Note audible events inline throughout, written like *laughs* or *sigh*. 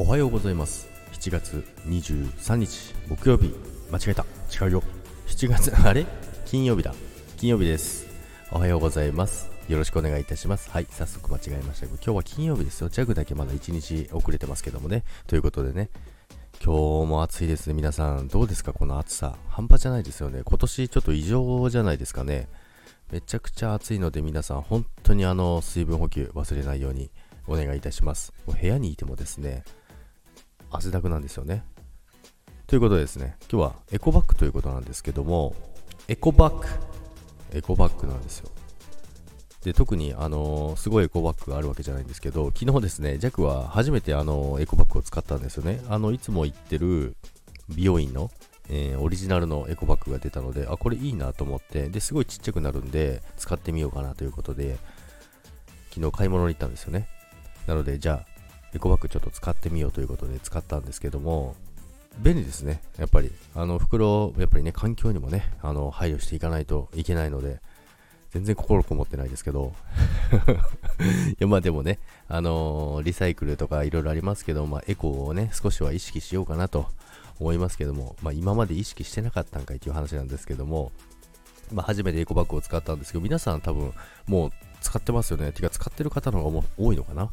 おはようございます。7月23日木曜日。間違えた。違うよ。7月 *laughs* あれ？金曜日だ。金曜日です。おはようございます。よろしくお願いいたします。はい早速間違えましたけど今日は金曜日ですよ。ジャグだけまだ1日遅れてますけどもね。ということでね。今日も暑いですね。皆さんどうですか？この暑さ。半端じゃないですよね。今年ちょっと異常じゃないですかね。めちゃくちゃ暑いので皆さん本当にあの水分補給忘れないようにお願いいたします。もう部屋にいてもですね、汗だくなんですよね。ということでですね、今日はエコバッグということなんですけども、エコバッグ、エコバッグなんですよ。で特に、あのー、すごいエコバッグがあるわけじゃないんですけど、昨日ですね、ジャックは初めて、あのー、エコバッグを使ったんですよね。あのいつも行ってる美容院の、えー、オリジナルのエコバッグが出たので、あ、これいいなと思って、ですごいちっちゃくなるんで、使ってみようかなということで、昨日買い物に行ったんですよね。なので、じゃあ、エコバッグちょっと使ってみようということで使ったんですけども、便利ですね。やっぱり、あの、袋、やっぱりね、環境にもね、あの、配慮していかないといけないので、全然心こもってないですけど、*laughs* いや、まあでもね、あのー、リサイクルとかいろいろありますけど、まあ、エコをね、少しは意識しようかなと思いますけども、まあ、今まで意識してなかったんかいっていう話なんですけども、まあ、初めてエコバッグを使ったんですけど、皆さん多分もう使ってますよね。てか、使ってる方の方が多いのかな。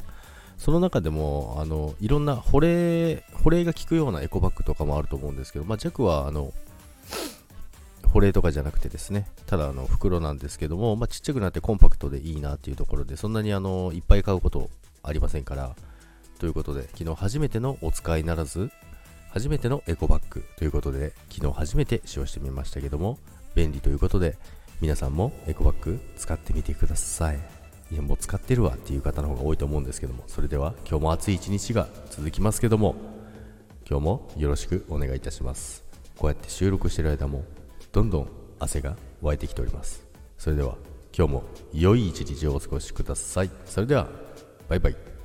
その中でも、あの、いろんな保冷、保冷が効くようなエコバッグとかもあると思うんですけど、まあ、弱は、あの、保冷とかじゃなくてですね、ただあの袋なんですけども、まあ、ちっちゃくなってコンパクトでいいなっていうところで、そんなにあのいっぱい買うことありませんから、ということで、昨日初めてのお使いならず、初めてのエコバッグということで、昨日初めて使用してみましたけども、便利ということで、皆さんもエコバッグ使ってみてください。いやもう使ってるわっていう方の方が多いと思うんですけどもそれでは今日も暑い一日が続きますけども今日もよろしくお願いいたします。こうやって収録してる間もどんどん汗が湧いてきております。それでは今日も良い一日をお過ごしください。それではバイバイ。